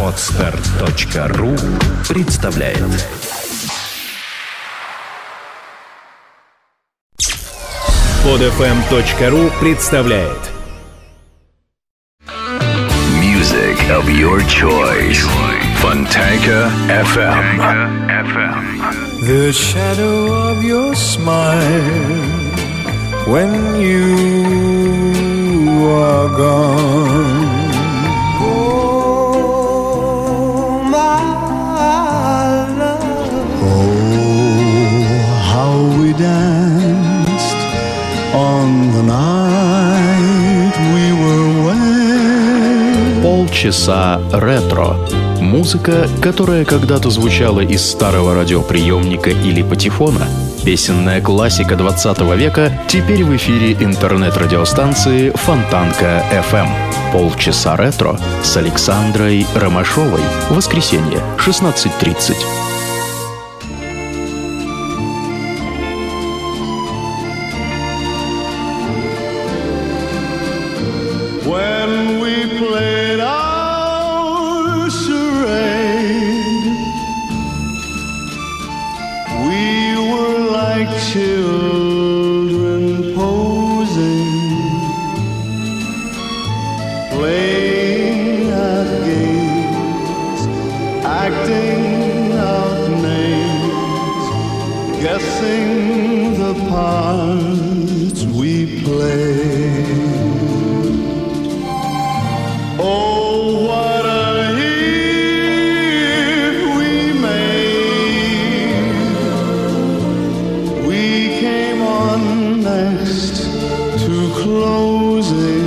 Отстар.ру представляет Подфм.ру представляет Music of your choice. Fontanka FM. The shadow of your smile when you are gone. Danced on the night we were wed. Полчаса ретро. Музыка, которая когда-то звучала из старого радиоприемника или патефона. Песенная классика 20 века теперь в эфире интернет-радиостанции Фонтанка FM. Полчаса ретро с Александрой Ромашовой. Воскресенье, 16.30. closing.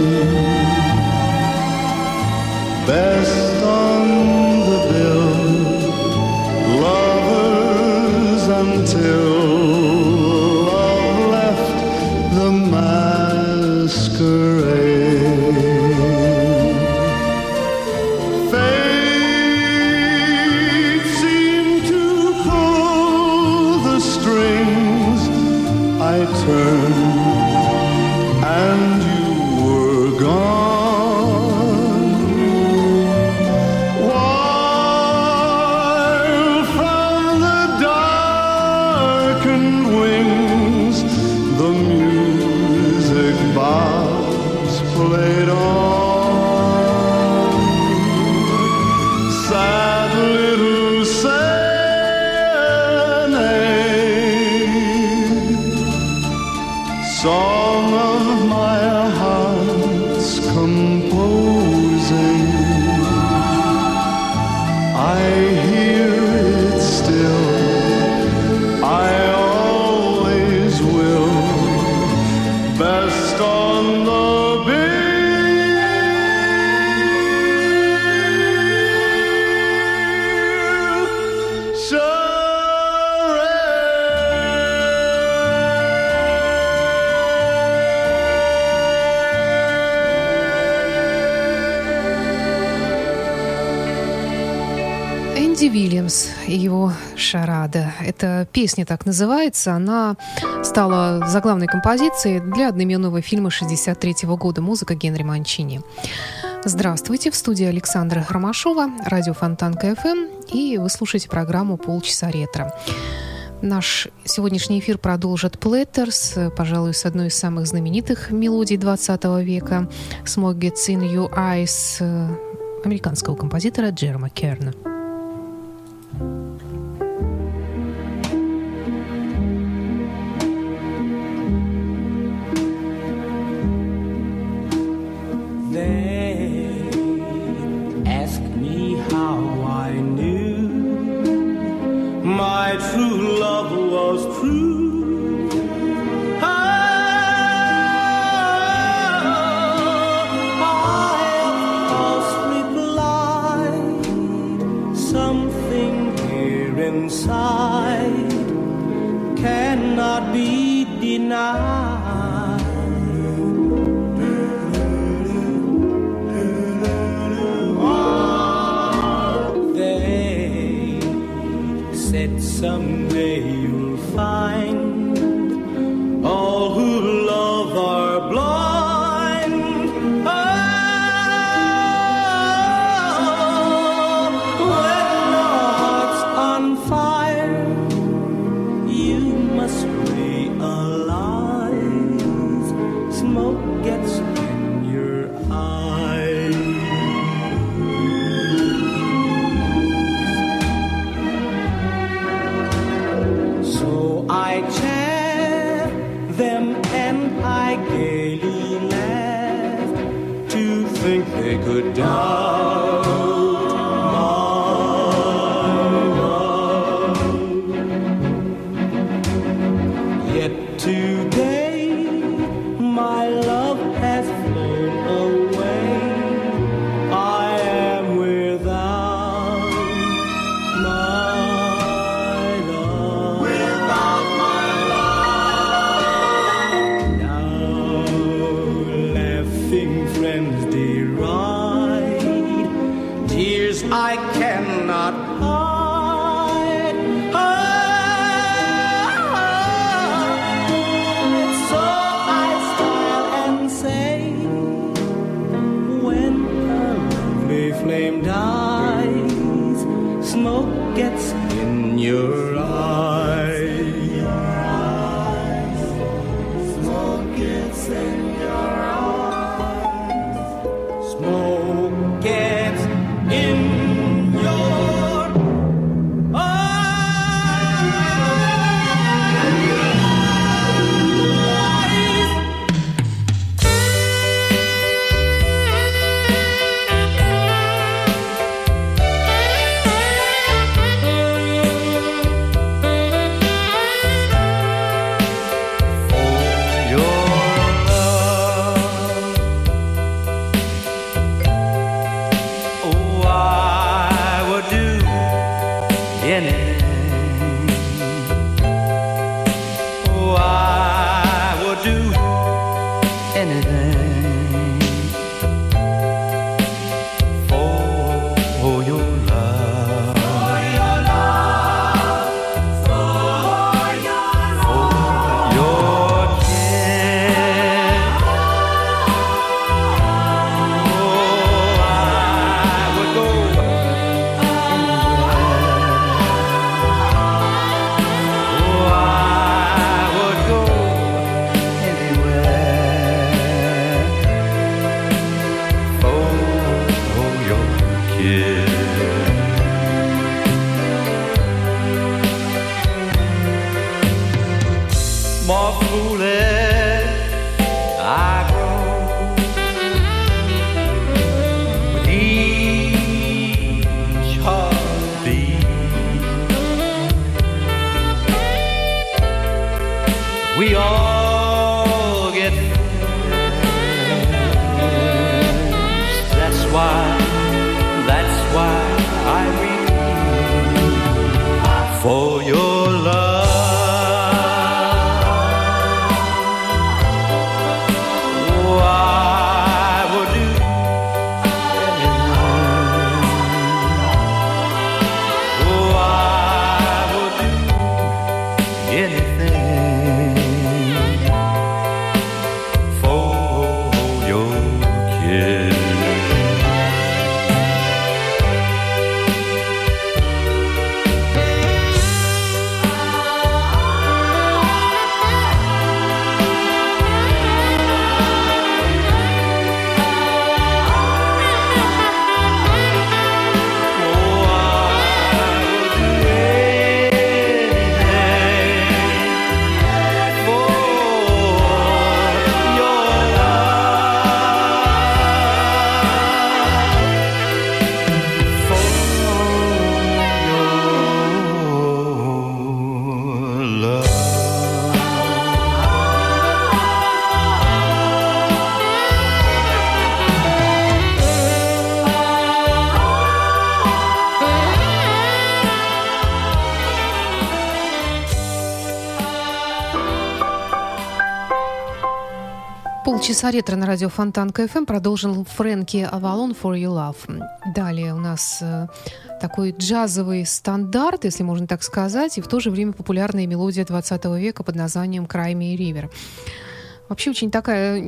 Of my «Шарада». Эта песня так называется. Она стала заглавной композицией для одноименного фильма 63 года. Музыка Генри Манчини. Здравствуйте, в студии Александра Ромашова, радио Фонтанка ФМ, и вы слушаете программу «Полчаса ретро». Наш сегодняшний эфир продолжит Плеттерс, пожалуй, с одной из самых знаменитых мелодий 20 века «Smoke Gets In Your Eyes» американского композитора Джерома Керна. They said someday More Полчаса ретро на радио Фонтан КФМ продолжил Фрэнки Авалон For Your Love. Далее у нас э, такой джазовый стандарт, если можно так сказать, и в то же время популярная мелодия 20 века под названием «Крайми Ривер». Вообще очень такая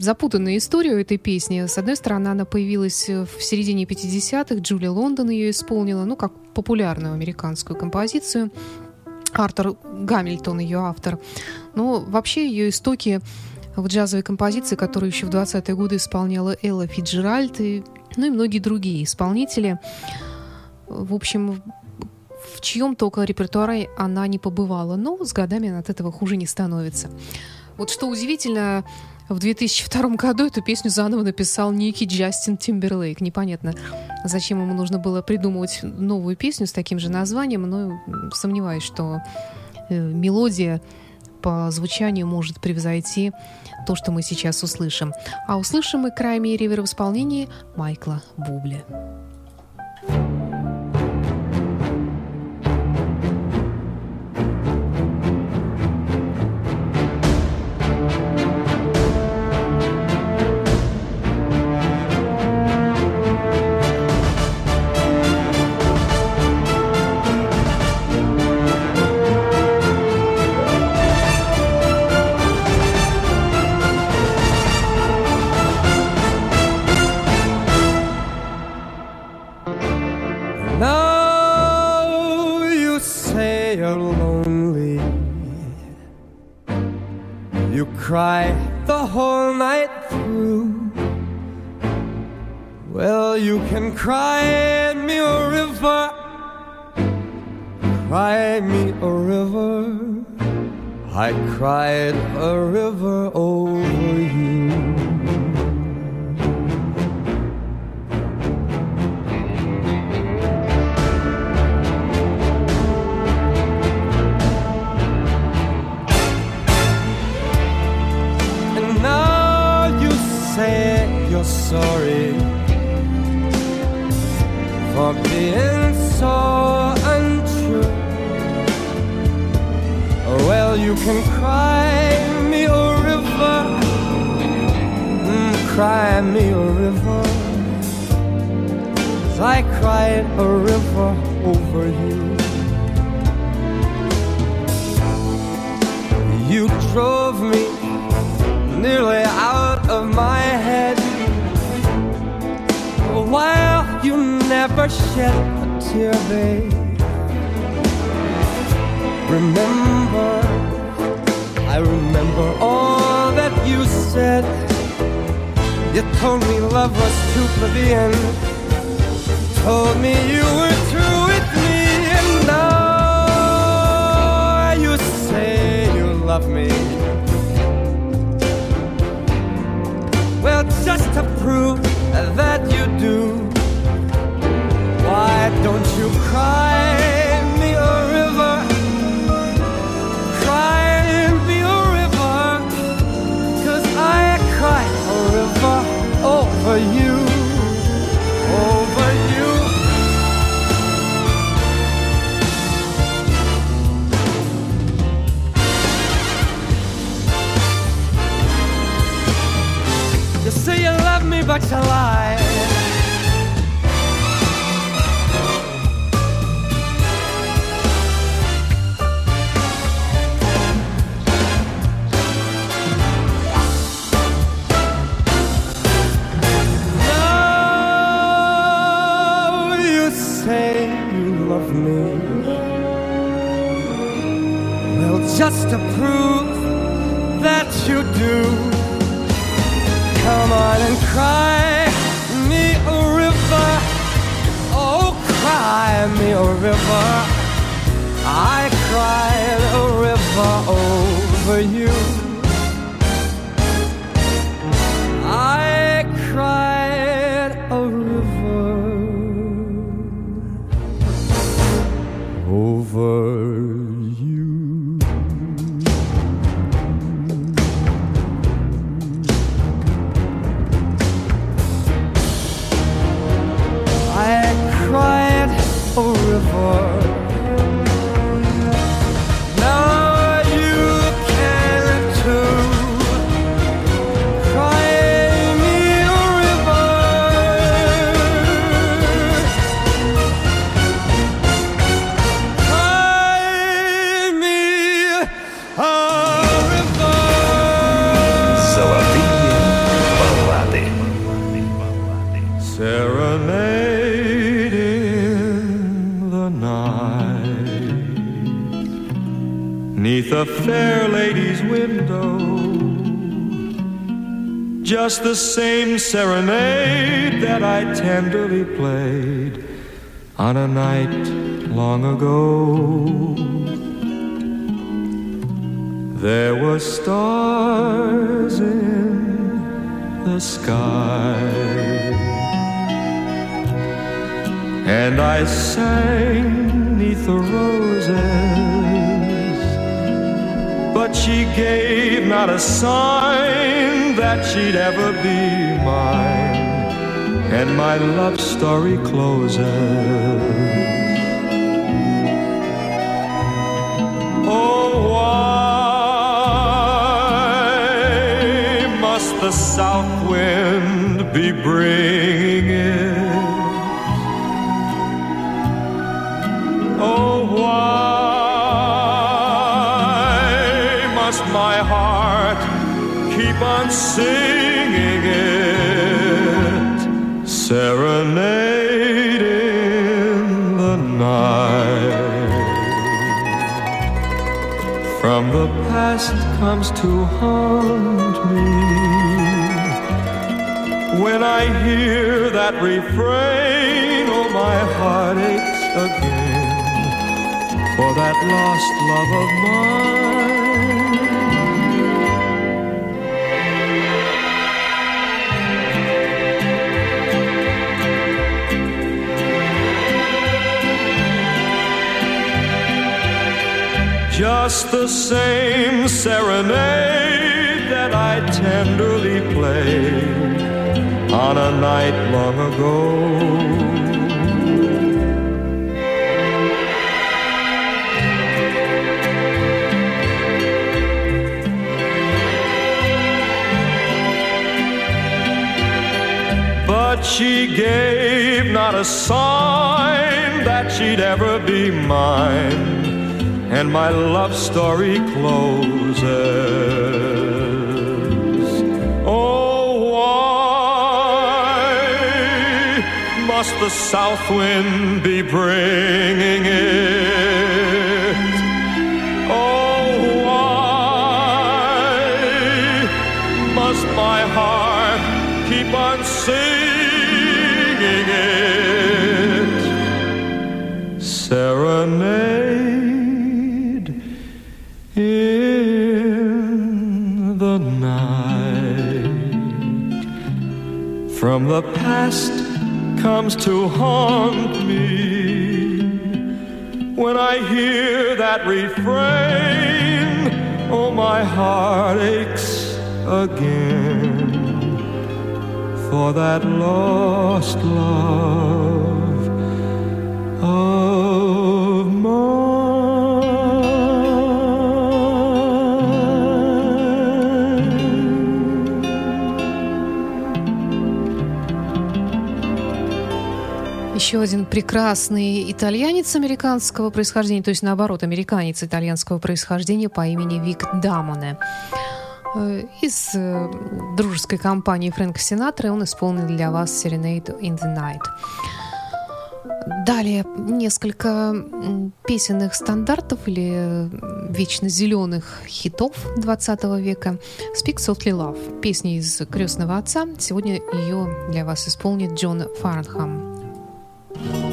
запутанная история у этой песни. С одной стороны, она появилась в середине 50-х, Джулия Лондон ее исполнила, ну, как популярную американскую композицию. Артур Гамильтон, ее автор. Но вообще ее истоки в джазовой композиции, которую еще в 20-е годы исполняла Элла Фиджеральд, и, ну и многие другие исполнители. В общем, в чьем только репертуаре она не побывала, но с годами она от этого хуже не становится. Вот что удивительно, в 2002 году эту песню заново написал некий Джастин Тимберлейк. Непонятно, зачем ему нужно было придумывать новую песню с таким же названием, но сомневаюсь, что э, мелодия по звучанию может превзойти то, что мы сейчас услышим. А услышим мы крайме ривер в исполнении Майкла Бубля. Now I cried a river over I cried a river over you. You drove me nearly out of my head. While you never shed a tear, babe. Remember, I remember all that you said. You told me love was too plebeian. Told me you were through with me, and now you say you love me. Well, just to prove that you do, why don't you cry but you lie. Now you say you love me. Well, just to prove that you do. And cry me a river. Oh, cry me a river. I cried a river over you. The same serenade that I tenderly played On a night long ago There were stars in the sky. And I sang neath the roses, but she gave not a sign that she'd ever be mine. And my love story closes. Oh, why must the south wind be bringing keep on singing it? Serenade in the night. From the past comes to haunt me. When I hear that refrain, oh, my heart aches again for that lost love of mine. Just the same serenade that I tenderly played on a night long ago. But she gave not a sign that she'd ever be mine, and my love story closes. Oh, why must the south wind be bringing it? The past comes to haunt me when I hear that refrain. Oh, my heart aches again for that lost love Еще один прекрасный итальянец американского происхождения, то есть наоборот, американец итальянского происхождения по имени Вик Дамоне. Э, Из э, дружеской компании Фрэнка Синатра он исполнил для вас Serenade in the Night. Далее несколько песенных стандартов или э, вечно зеленых хитов 20 века. Speak Softly Love. Песня из «Крестного отца». Сегодня ее для вас исполнит Джон Фарнхам. Speak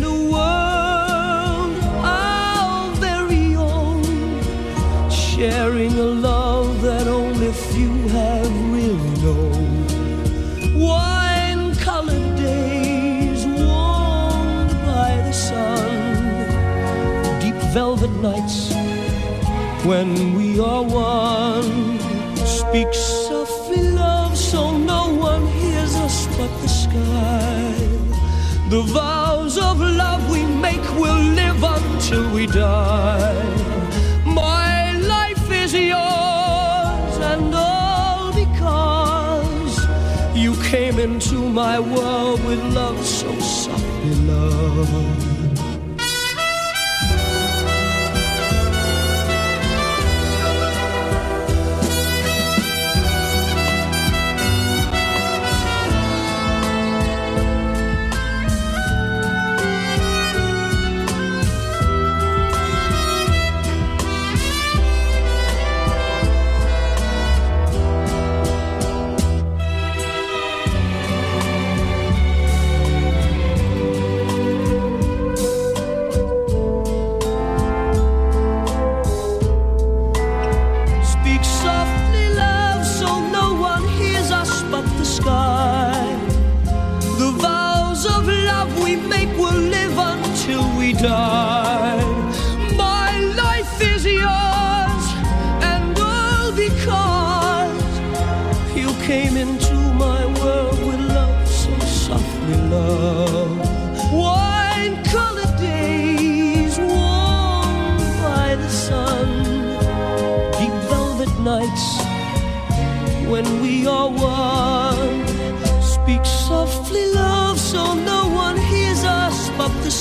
in a world our very own, sharing a love that only few have really known. Wine colored days warmed by the sun deep velvet nights when we are one. Speak softly, love, so no one hears us but the sky. The vows of love we make will live until we die. My life is yours, and all because you came into my world with love so softly, love.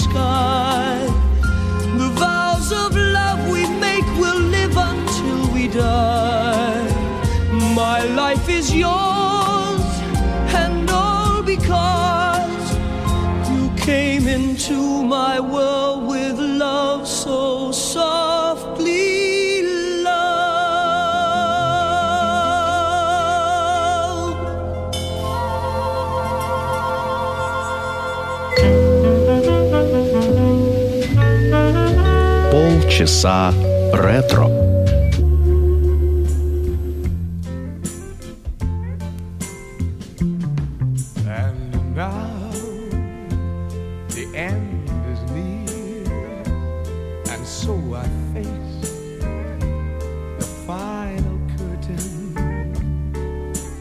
Sky. The vows of love we make will live until we die. My life is yours, and all because you came into my world Полчаса ретро. And now the end is near, and so I face the final curtain.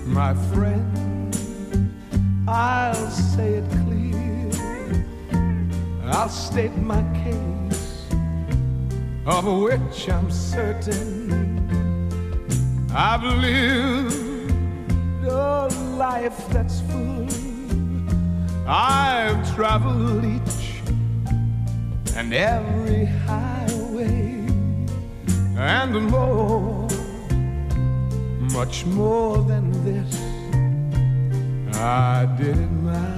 My friend, I'll say it clear, I'll state my case, of which I'm certain. I've lived a life that's full. I've traveled each and every highway and more, much more than this. I did it my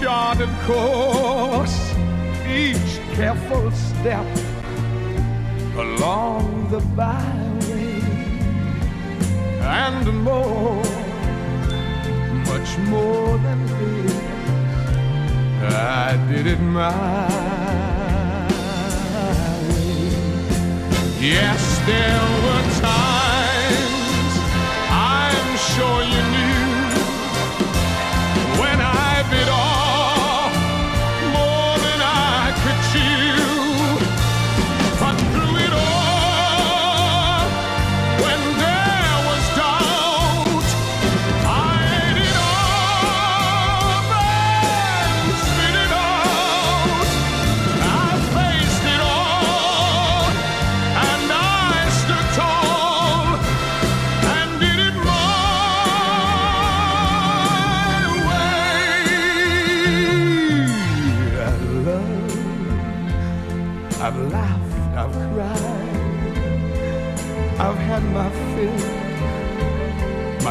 charted course, each careful step along the byway and more, much more than this. I did it my way. Yes, there were times I'm sure you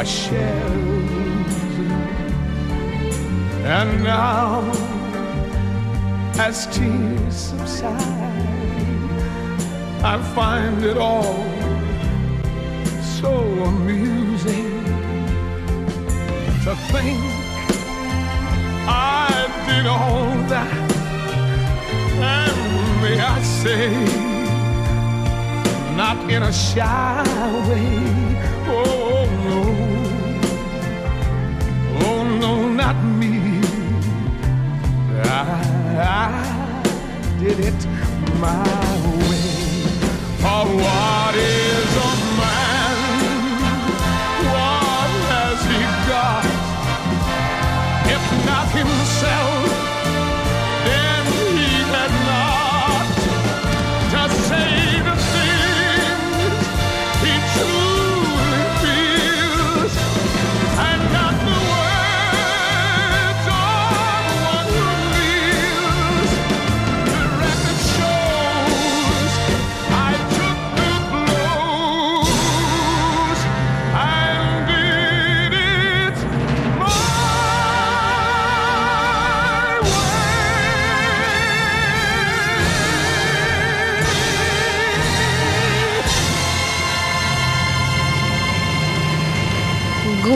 losing. And now, as tears subside, I find it all so amusing to think I did all that. And may I say, not in a shy way. Oh no, did it my way.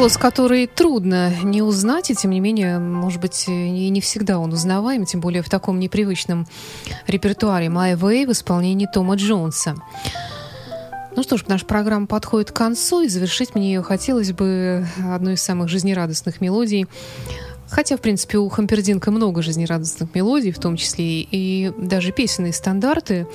Голос, который трудно не узнать, и тем не менее, может быть, и не всегда он узнаваем, тем более в таком непривычном репертуаре «My Way» в исполнении Тома Джонса. Ну что ж, наша программа подходит к концу, и завершить мне ее хотелось бы одной из самых жизнерадостных мелодий. Хотя, в принципе, у Хампердинка много жизнерадостных мелодий, в том числе и даже песенные стандарты,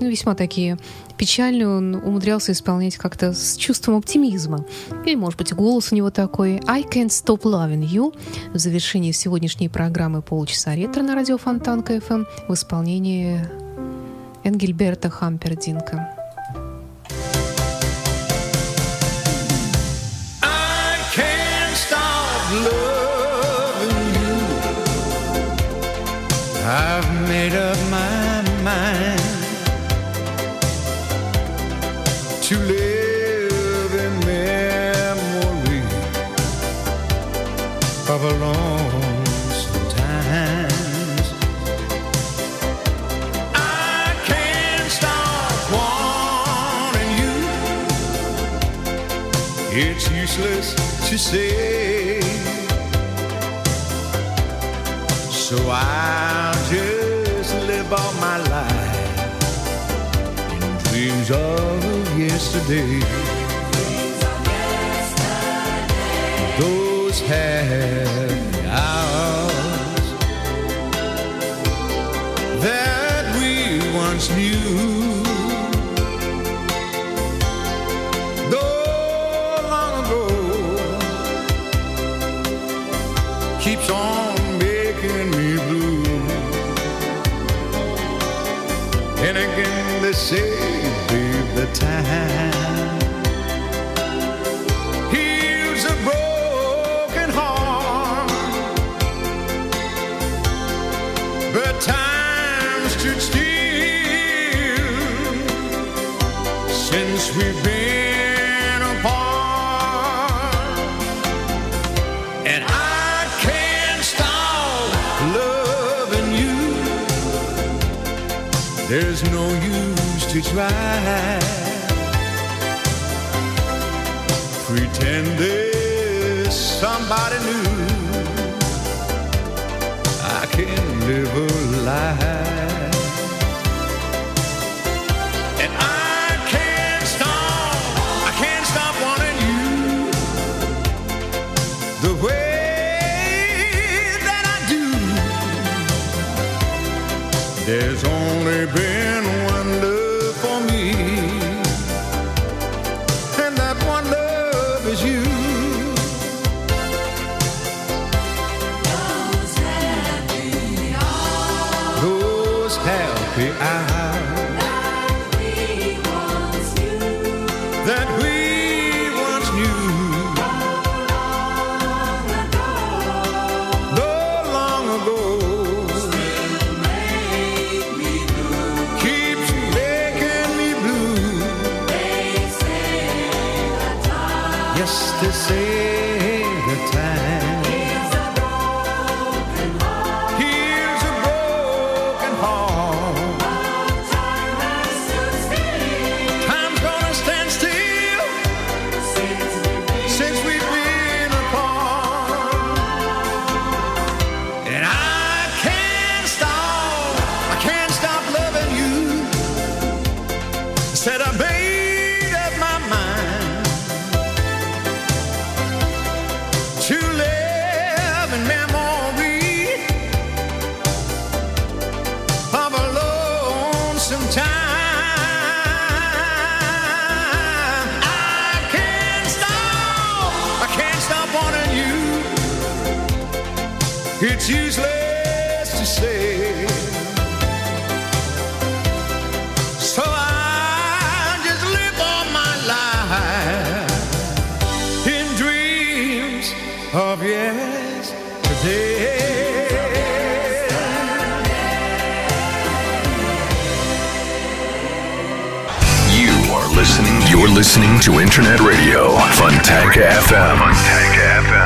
ну, весьма такие печальные, он умудрялся исполнять как-то с чувством оптимизма. Или, может быть, голос у него такой «I can't stop loving you» в завершении сегодняшней программы «Полчаса ретро» на радио Фонтанка FM в исполнении Энгельберта Хампердинка. I've It's useless to say. So I'll just live all my life in dreams of yesterday. Those happy stood still since we've been apart. And I can't stop loving you. There's no use to try. Pretend there's somebody new. I can live a lie. There's only been one love for me, and that one love is you. Those happy hours It's useless to say. So I just live all my life in dreams of yesterday. You are listening. You're listening to Internet Radio Fontanka FM. FM.